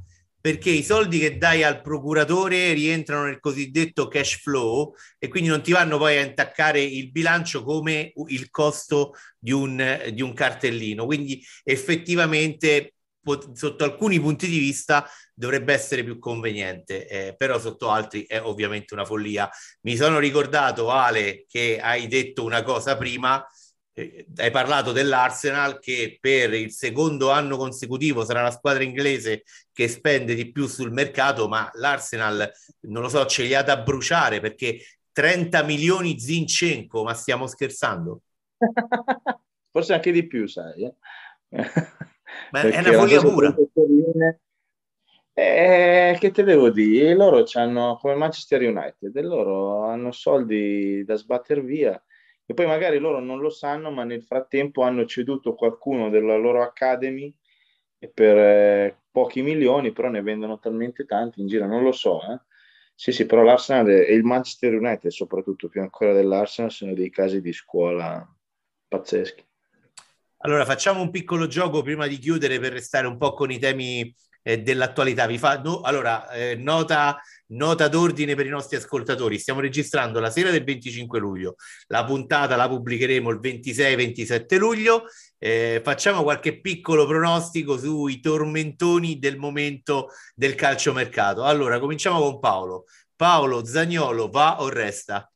perché i soldi che dai al procuratore rientrano nel cosiddetto cash flow e quindi non ti vanno poi a intaccare il bilancio come il costo di un, di un cartellino. Quindi effettivamente sotto alcuni punti di vista dovrebbe essere più conveniente, eh, però sotto altri è ovviamente una follia. Mi sono ricordato, Ale, che hai detto una cosa prima, eh, hai parlato dell'Arsenal che per il secondo anno consecutivo sarà la squadra inglese che spende di più sul mercato, ma l'Arsenal, non lo so, ce li ha da bruciare perché 30 milioni Zinchenko, ma stiamo scherzando? Forse anche di più, sai. Eh? Ma è una follia pura. Eh, che te devo dire? Loro hanno come Manchester United, e loro hanno soldi da sbattere via e poi magari loro non lo sanno, ma nel frattempo hanno ceduto qualcuno della loro academy per eh, pochi milioni, però ne vendono talmente tanti in giro, non lo so. Eh. Sì, sì, però l'Arsenal e il Manchester United, soprattutto più ancora dell'Arsenal, sono dei casi di scuola pazzeschi. Allora, facciamo un piccolo gioco prima di chiudere per restare un po' con i temi eh, dell'attualità. Vi fa, no, allora, eh, nota, nota d'ordine per i nostri ascoltatori. Stiamo registrando la sera del 25 luglio. La puntata la pubblicheremo il 26-27 luglio. Eh, facciamo qualche piccolo pronostico sui tormentoni del momento del calciomercato. Allora, cominciamo con Paolo. Paolo Zagnolo va o resta?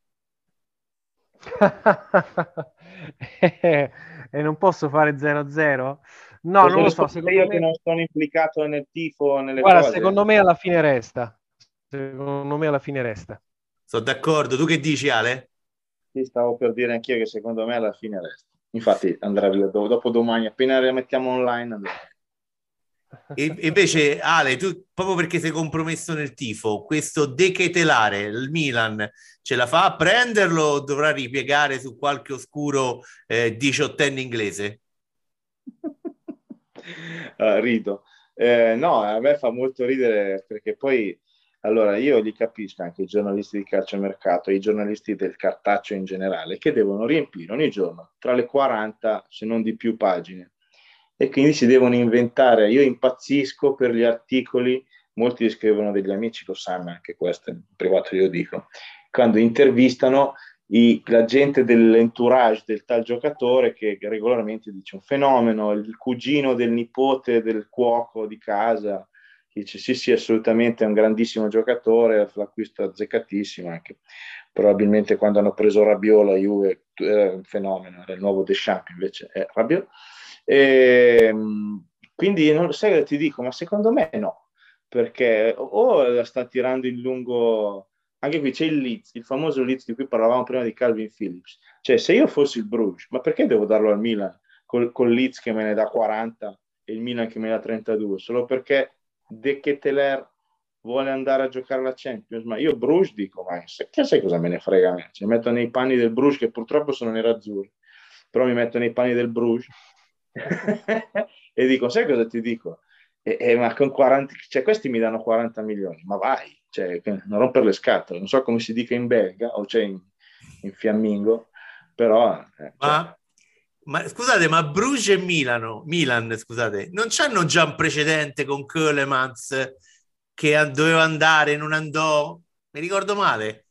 e non posso fare 0-0? No, non lo so. Secondo io me... che non sono implicato nel tifo, nelle Guarda, cose. secondo me alla fine resta. Secondo me alla fine resta. Sono d'accordo. Tu che dici, Ale? Sì, stavo per dire anch'io che secondo me alla fine resta. Infatti andrà via dopo domani, appena la mettiamo online andrà. E invece, Ale, tu proprio perché sei compromesso nel tifo, questo dechetelare il Milan ce la fa a prenderlo o dovrà ripiegare su qualche oscuro eh, diciottenne inglese? uh, rido. Eh, no, a me fa molto ridere perché poi, allora, io li capisco anche i giornalisti di calciomercato, i giornalisti del cartaceo in generale, che devono riempire ogni giorno tra le 40, se non di più, pagine e quindi si devono inventare. Io impazzisco per gli articoli, molti scrivono degli amici, lo sanno anche questo, in privato io dico, quando intervistano i, la gente dell'entourage del tal giocatore che regolarmente dice un fenomeno, il cugino del nipote del cuoco di casa dice sì sì assolutamente è un grandissimo giocatore, l'acquisto azzeccatissimo anche probabilmente quando hanno preso Rabiot Juve era un fenomeno, era il nuovo Deschamps invece è Rabiot e, ehm, quindi non sai ti dico ma secondo me no perché o la sta tirando in lungo anche qui c'è il Leeds, il famoso Leeds di cui parlavamo prima di Calvin Phillips. Cioè, se io fossi il Bruges, ma perché devo darlo al Milan col, col Leeds che me ne dà 40 e il Milan che me ne dà 32? Solo perché De Keteler vuole andare a giocare la Champions? Ma io Bruges dico, ma che sai cosa me ne frega? Ci metto nei panni del Bruges, che purtroppo sono nerazzurri, però mi metto nei panni del Bruges e dico, sai cosa ti dico? E, e, ma con 40, cioè questi mi danno 40 milioni, ma vai, cioè, non rompere le scatole, non so come si dica in belga o c'è in, in fiammingo, però... Eh, ma, cioè... ma, scusate, ma Bruges e Milano, Milan, scusate, non c'hanno già un precedente con Kölemans che doveva andare, non andò? Mi ricordo male?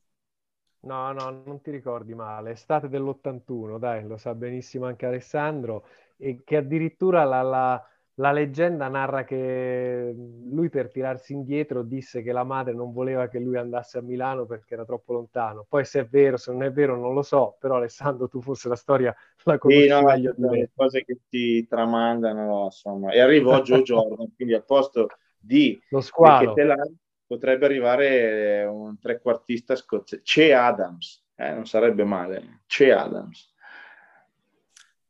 No, no, non ti ricordi male, estate dell'81, dai, lo sa benissimo anche Alessandro, e che addirittura la, la la leggenda narra che lui per tirarsi indietro disse che la madre non voleva che lui andasse a Milano perché era troppo lontano. Poi se è vero, se non è vero non lo so, però Alessandro tu forse la storia la conosci sì, no, meglio di me. Le cose che ti tramandano, insomma. E arrivò Joe Jordan, quindi al posto di lo squalo potrebbe arrivare un trequartista scozzese, C'è Adams, eh, non sarebbe male, C'è Adams.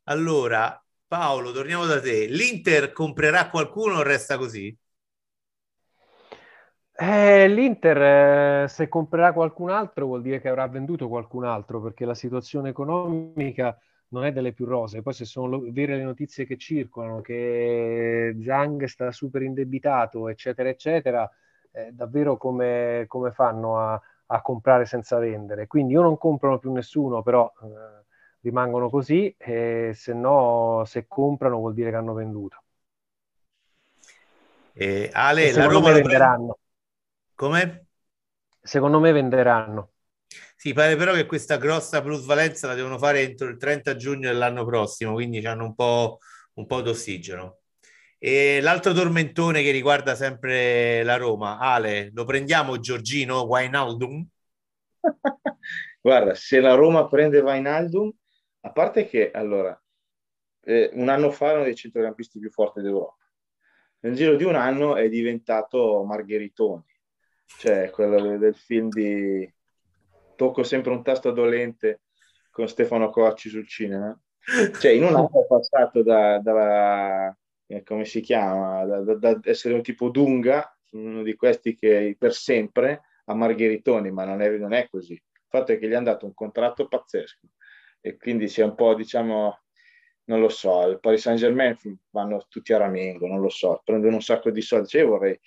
Allora, Paolo, torniamo da te. L'Inter comprerà qualcuno o resta così? Eh, L'Inter, eh, se comprerà qualcun altro, vuol dire che avrà venduto qualcun altro perché la situazione economica non è delle più rose. Poi, se sono vere le notizie che circolano, che Zhang sta super indebitato, eccetera, eccetera, eh, davvero come, come fanno a, a, comprare senza vendere? Quindi, io non comprano più nessuno, però. Rimangono così e se no, se comprano vuol dire che hanno venduto. Eh, Ale, e la Roma me venderanno. Come? Secondo me venderanno. Sì, pare però che questa grossa plusvalenza la devono fare entro il 30 giugno dell'anno prossimo, quindi hanno un po', un po' d'ossigeno. E l'altro tormentone che riguarda sempre la Roma, Ale, lo prendiamo Giorgino Wainaldum? Guarda, se la Roma prende Wainaldum, a parte che, allora, eh, un anno fa era uno dei centrocampisti più forti d'Europa. Nel giro di un anno è diventato Margheritoni, cioè quello del film di Tocco sempre un tasto dolente con Stefano Cocci sul cinema. Cioè, in un anno è passato da, da eh, come si chiama, da, da, da, essere un tipo Dunga, uno di questi che per sempre, a Margheritoni, ma non è, non è così. Il fatto è che gli hanno dato un contratto pazzesco e quindi sia un po', diciamo, non lo so, il Paris Saint Germain vanno tutti a ramengo, non lo so, prendono un sacco di soldi. Cioè, io vorrei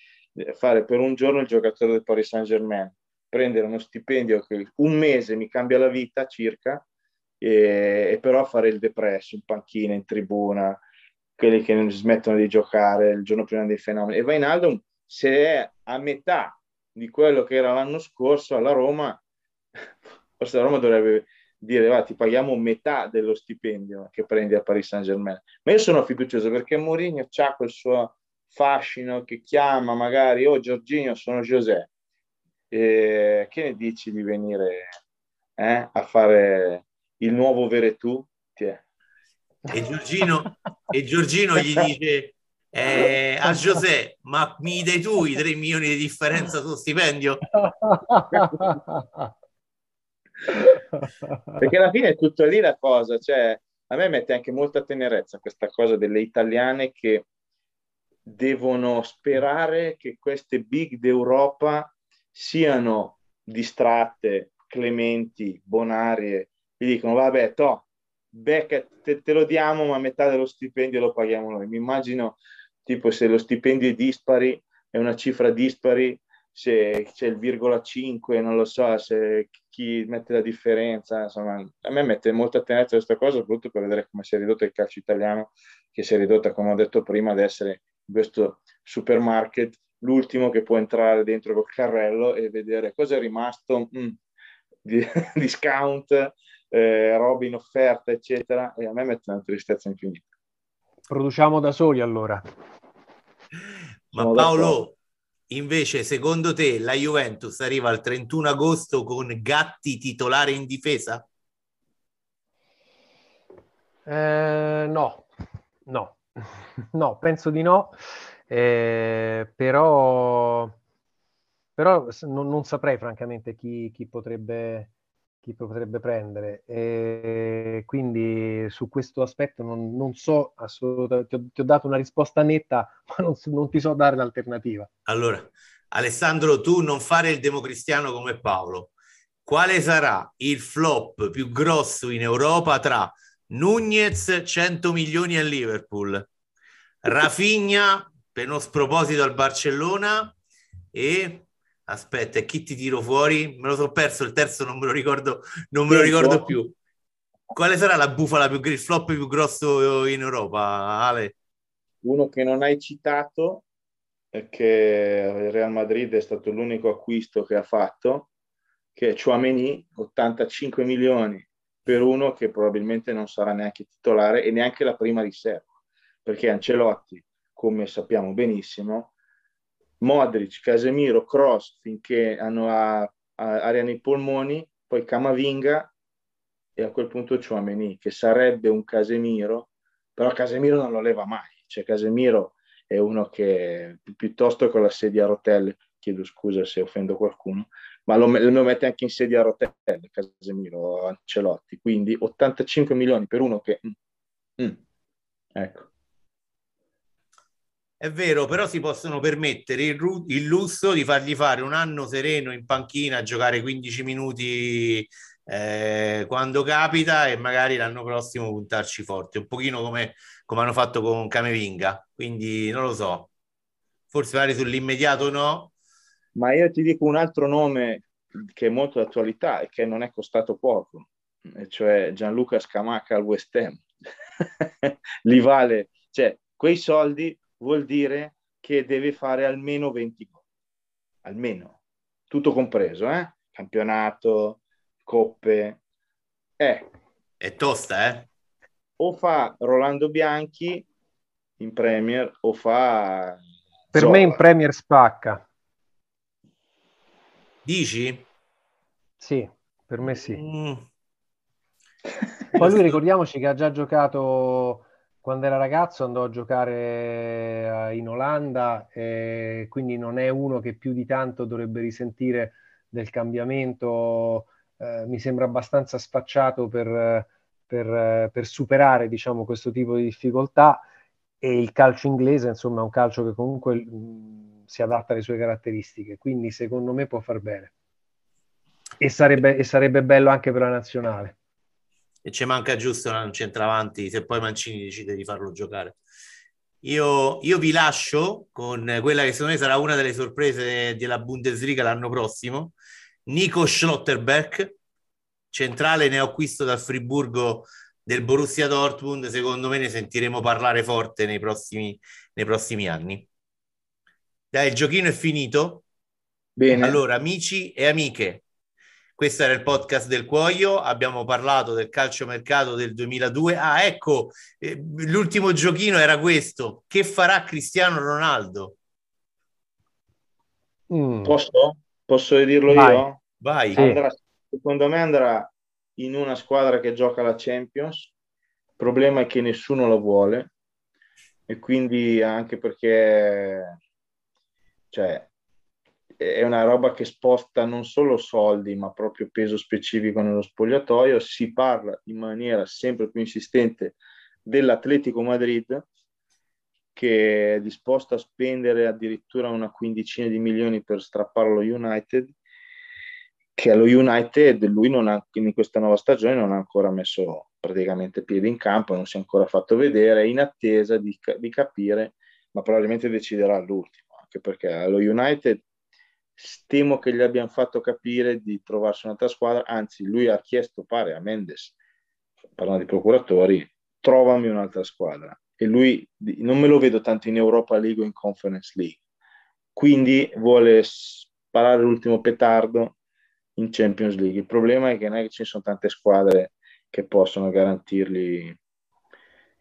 fare per un giorno il giocatore del Paris Saint Germain, prendere uno stipendio che un mese mi cambia la vita circa, e, e però fare il depresso in panchina, in tribuna, quelli che non smettono di giocare il giorno prima dei fenomeni. E Vainaldo, se è a metà di quello che era l'anno scorso alla Roma, forse la Roma dovrebbe dire va, ti paghiamo metà dello stipendio che prendi a Paris Saint Germain. Ma io sono fiducioso perché Mourinho ha quel suo fascino che chiama magari, oh Giorginio, sono José. E che ne dici di venire eh, a fare il nuovo Veretù? E Giorgino, e Giorgino gli dice eh, a José, ma mi dai tu i 3 milioni di differenza sullo stipendio? Perché alla fine è tutto lì la cosa, cioè a me mette anche molta tenerezza questa cosa delle italiane che devono sperare che queste big d'Europa siano distratte, clementi, bonarie, e dicono vabbè, to, Beckett, te, te, lo diamo, ma metà dello stipendio lo paghiamo noi. Mi immagino tipo se lo stipendio è dispari, è una cifra dispari, se c'è il virgola 5, non lo so, se chi mette la differenza, insomma, a me mette molta tenerezza questa cosa, soprattutto per vedere come si è ridotto il calcio italiano, che si è ridotta, come ho detto prima, ad essere questo supermarket l'ultimo che può entrare dentro col carrello e vedere cosa è rimasto. Mm, di discount, eh, robe in offerta, eccetera, e a me mette una tristezza infinita. Produciamo da soli allora. Ma Paolo. Invece, secondo te la Juventus arriva il 31 agosto con Gatti titolare in difesa? Eh, no, no, no, penso di no, eh, però, però non, non, saprei francamente chi, chi, potrebbe, chi potrebbe prendere. E quindi su questo aspetto non, non so assolutamente, ti ho, ti ho, dato una risposta netta, ma non, non ti so dare l'alternativa. Allora, Alessandro, tu non fare il democristiano come Paolo. Quale sarà il flop più grosso in Europa tra Nunez 100 milioni a Liverpool, Rafinha per uno sproposito al Barcellona e aspetta, chi ti tiro fuori? Me lo sono perso, il terzo non me lo ricordo, non me lo ricordo più. Quale sarà la bufala più il flop più grosso in Europa, Ale? Uno che non hai citato è che il Real Madrid è stato l'unico acquisto che ha fatto, che è Chouameni, 85 milioni per uno che probabilmente non sarà neanche titolare e neanche la prima riserva, perché Ancelotti, come sappiamo benissimo, Modric, Casemiro, Cross finché hanno a, a aria nei polmoni, poi Camavinga e a quel punto Chouameni, che sarebbe un Casemiro, però Casemiro non lo leva mai, cioè Casemiro è uno che piuttosto con la sedia a rotelle, chiedo scusa se offendo qualcuno, ma lo, lo mette anche in sedia a rotelle Casemiro Ancelotti, quindi 85 milioni per uno che... Mm, mm, ecco. È vero, però si possono permettere il, il, lusso di fargli fare un anno sereno in panchina, giocare 15 minuti eh, quando capita e magari l'anno prossimo puntarci forte, un pochino come, come hanno fatto con Camevinga, quindi non lo so, forse magari sull'immediato no, ma io ti dico un altro nome che è molto d'attualità e che non è costato poco, e cioè Gianluca Scamacca al West Ham. Li vale, cioè quei soldi vuol dire che deve fare almeno 20 gol, almeno, tutto compreso, eh? campionato, coppe. Eh. È tosta, eh? O fa Rolando Bianchi in Premier o fa... Per Zola. me in Premier spacca. Dici? Sì, per me sì. Mm. Poi lui ricordiamoci che ha già giocato quando era ragazzo, andò a giocare eh, in Olanda, e quindi non è uno che più di tanto dovrebbe risentire del cambiamento. Eh, mi sembra abbastanza sfacciato per, per, per superare diciamo, questo tipo di difficoltà e il calcio inglese insomma è un calcio che comunque mh, si adatta alle sue caratteristiche, quindi secondo me può far bene. E sarebbe, e sarebbe bello anche per la nazionale. E ci manca giusto un centravanti se poi Mancini decide di farlo giocare. Io, io, vi lascio con quella che secondo me sarà una delle sorprese della Bundesliga l'anno prossimo, Nico Schlotterberg, centrale neoacquisto dal Friburgo del Borussia Dortmund, secondo me ne sentiremo parlare forte nei prossimi, nei prossimi anni. Dai, il giochino è finito. Bene. Allora, amici e amiche, questo era il podcast del Cuoio. Abbiamo parlato del calciomercato del 2002. Ah, ecco, eh, l'ultimo giochino era questo. Che farà Cristiano Ronaldo? Mm. Posso? Posso dirlo Vai. io? Vai. Andrà, secondo me andrà in una squadra che gioca la Champions. Il problema è che nessuno la vuole e quindi anche perché cioè, è una roba che sposta non solo soldi, ma proprio peso specifico nello spogliatoio. Si parla in maniera sempre più insistente dell'Atletico Madrid, che è disposto a spendere addirittura una quindicina di milioni per strappare lo United, che allo United lui non ha, in questa nuova stagione non ha ancora messo praticamente piede in campo, non si è ancora fatto vedere, in attesa di, di capire, ma probabilmente deciderà l'ultimo anche perché allo United temo che gli abbiano fatto capire di trovarsi un'altra squadra, anzi lui ha chiesto, pare a Mendes, parlando di procuratori, trovami un'altra squadra. E lui non me lo vedo tanto in Europa League o in Conference League. Quindi vuole sparare l'ultimo petardo in Champions League. Il problema è che non è che ci sono tante squadre che possono garantirgli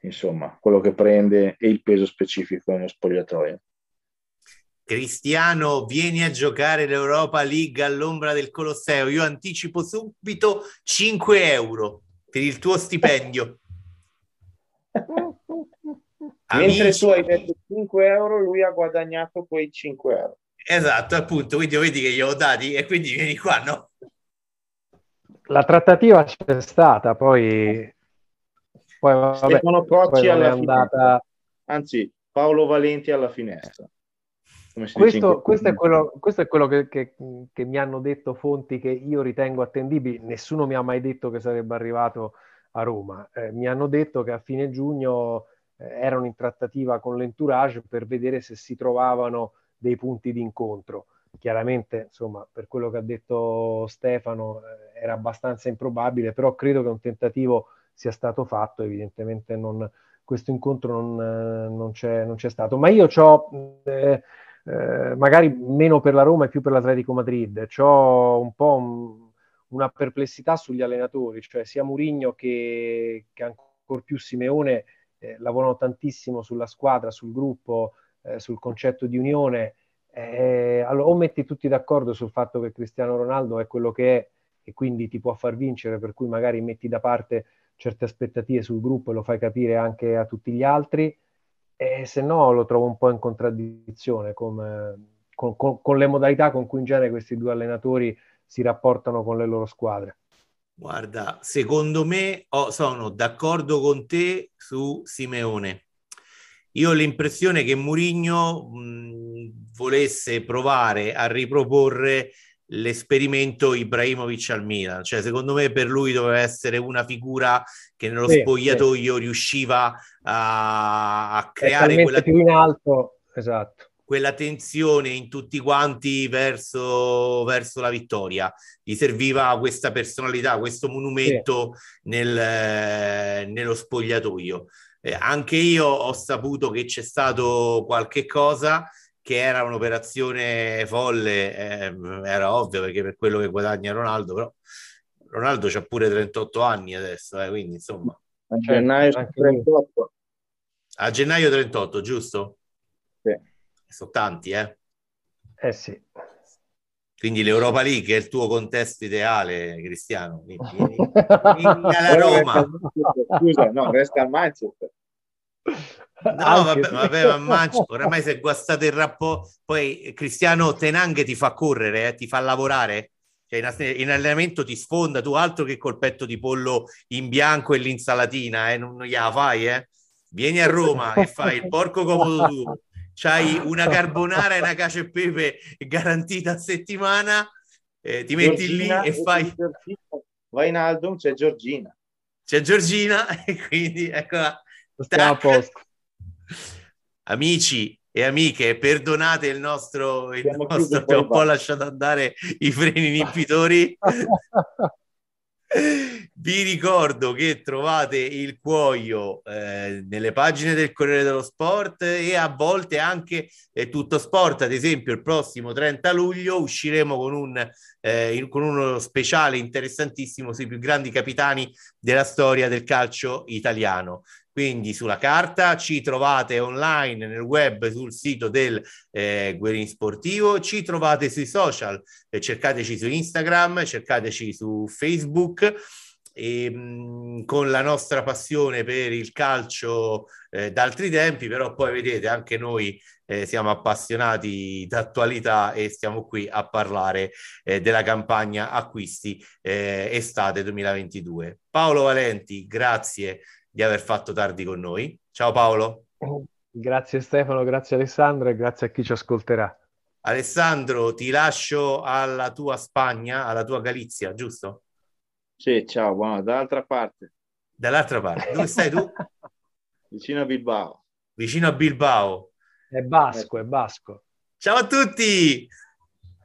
insomma quello che prende e il peso specifico nello spogliatoio. Cristiano, vieni a giocare l'Europa League all'ombra del Colosseo. Io anticipo subito 5 euro per il tuo stipendio. Mentre Amici... tu hai detto 5 euro, lui ha guadagnato quei 5 euro. Esatto, appunto, quindi vedi che gli ho dati e quindi vieni qua, no? La trattativa c'è stata, poi... poi vabbè, Stefano Cocci alla andata... Anzi, Paolo Valenti alla finestra. Questo, questo, è quello, questo, è quello, che, che, che, mi hanno detto fonti che io ritengo attendibili. Nessuno mi ha mai detto che sarebbe arrivato a Roma. Eh, mi hanno detto che a fine giugno eh, erano in trattativa con l'entourage per vedere se si trovavano dei punti di incontro. Chiaramente, insomma, per quello che ha detto Stefano, eh, era abbastanza improbabile, però credo che un tentativo sia stato fatto. Evidentemente non, questo incontro non, eh, non, c'è, non, c'è, stato. Ma io ho eh, magari meno per la Roma e più per l'Atletico Madrid. Ho un po' un, una perplessità sugli allenatori, cioè sia Murigno che, che ancora più Simeone eh, lavorano tantissimo sulla squadra, sul gruppo, eh, sul concetto di unione. Eh, allora, o metti tutti d'accordo sul fatto che Cristiano Ronaldo è quello che è e quindi ti può far vincere, per cui magari metti da parte certe aspettative sul gruppo e lo fai capire anche a tutti gli altri, e se no lo trovo un po' in contraddizione con, con, con, con, le modalità con cui in genere questi due allenatori si rapportano con le loro squadre. Guarda, secondo me oh, sono d'accordo con te su Simeone. Io ho l'impressione che Mourinho volesse provare a riproporre l'esperimento Ibrahimovic al Milan. Cioè, secondo me per lui doveva essere una figura che nello sì, spogliatoio sì. riusciva a, a creare quella, più in alto, esatto. quella tensione in tutti quanti verso, verso, la vittoria. Gli serviva questa personalità, questo monumento sì. nel, eh, nello spogliatoio. Eh, anche io ho saputo che c'è stato qualche cosa che era un'operazione folle, eh, era ovvio perché per quello che guadagna Ronaldo, però Ronaldo c'ha pure 38 anni adesso, eh, quindi insomma. A gennaio 38. A gennaio 38, giusto? Sì. Sono tanti, eh? Eh sì. Quindi l'Europa League è il tuo contesto ideale, Cristiano. Vieni, vieni, vieni alla Roma. Scusa, no, resta al Manchester. No, vabbè, vabbè, ma Manchester, oramai si è guastato il rapporto. Poi Cristiano Tenang ti fa correre, eh, ti fa lavorare. Cioè in, in, allenamento ti sfonda, tu altro che col petto di pollo in bianco e l'insalatina, eh, non, non gliela fai, eh. Vieni a Roma e fai il porco comodo tu. C'hai una carbonara e una cacio e pepe garantita a settimana, eh, ti metti Giorgina lì e fai... Vai in Aldum, c'è Giorgina. C'è Giorgina e quindi eccola. Stiamo a posto. Amici e amiche, perdonate il nostro, il nostro abbiamo un po' lasciato andare i freni inibitori. Vi ricordo che trovate il cuoio eh, nelle pagine del Corriere dello Sport e a volte anche eh, tutto sport. Ad esempio, il prossimo 30 luglio usciremo con, un, eh, con uno speciale interessantissimo sui più grandi capitani della storia del calcio italiano. Quindi sulla carta ci trovate online nel web sul sito del eh, Guerin Sportivo, ci trovate sui social, eh, cercateci su Instagram, cercateci su Facebook. E, mh, mm, con la nostra passione per il calcio eh, d'altri tempi, però poi vedete anche noi eh, siamo appassionati d'attualità e stiamo qui a parlare eh, della campagna acquisti eh, estate 2022. Paolo Valenti, grazie di aver fatto tardi con noi. Ciao Paolo. Grazie Stefano, grazie Alessandro e grazie a chi ci ascolterà. Alessandro, ti lascio alla tua Spagna, alla tua Galizia, giusto? Sì, ciao, buona, dall'altra parte. Dall'altra parte. Dove stai tu? Vicino a Bilbao. Vicino a Bilbao. È basco, è basco. Ciao a tutti!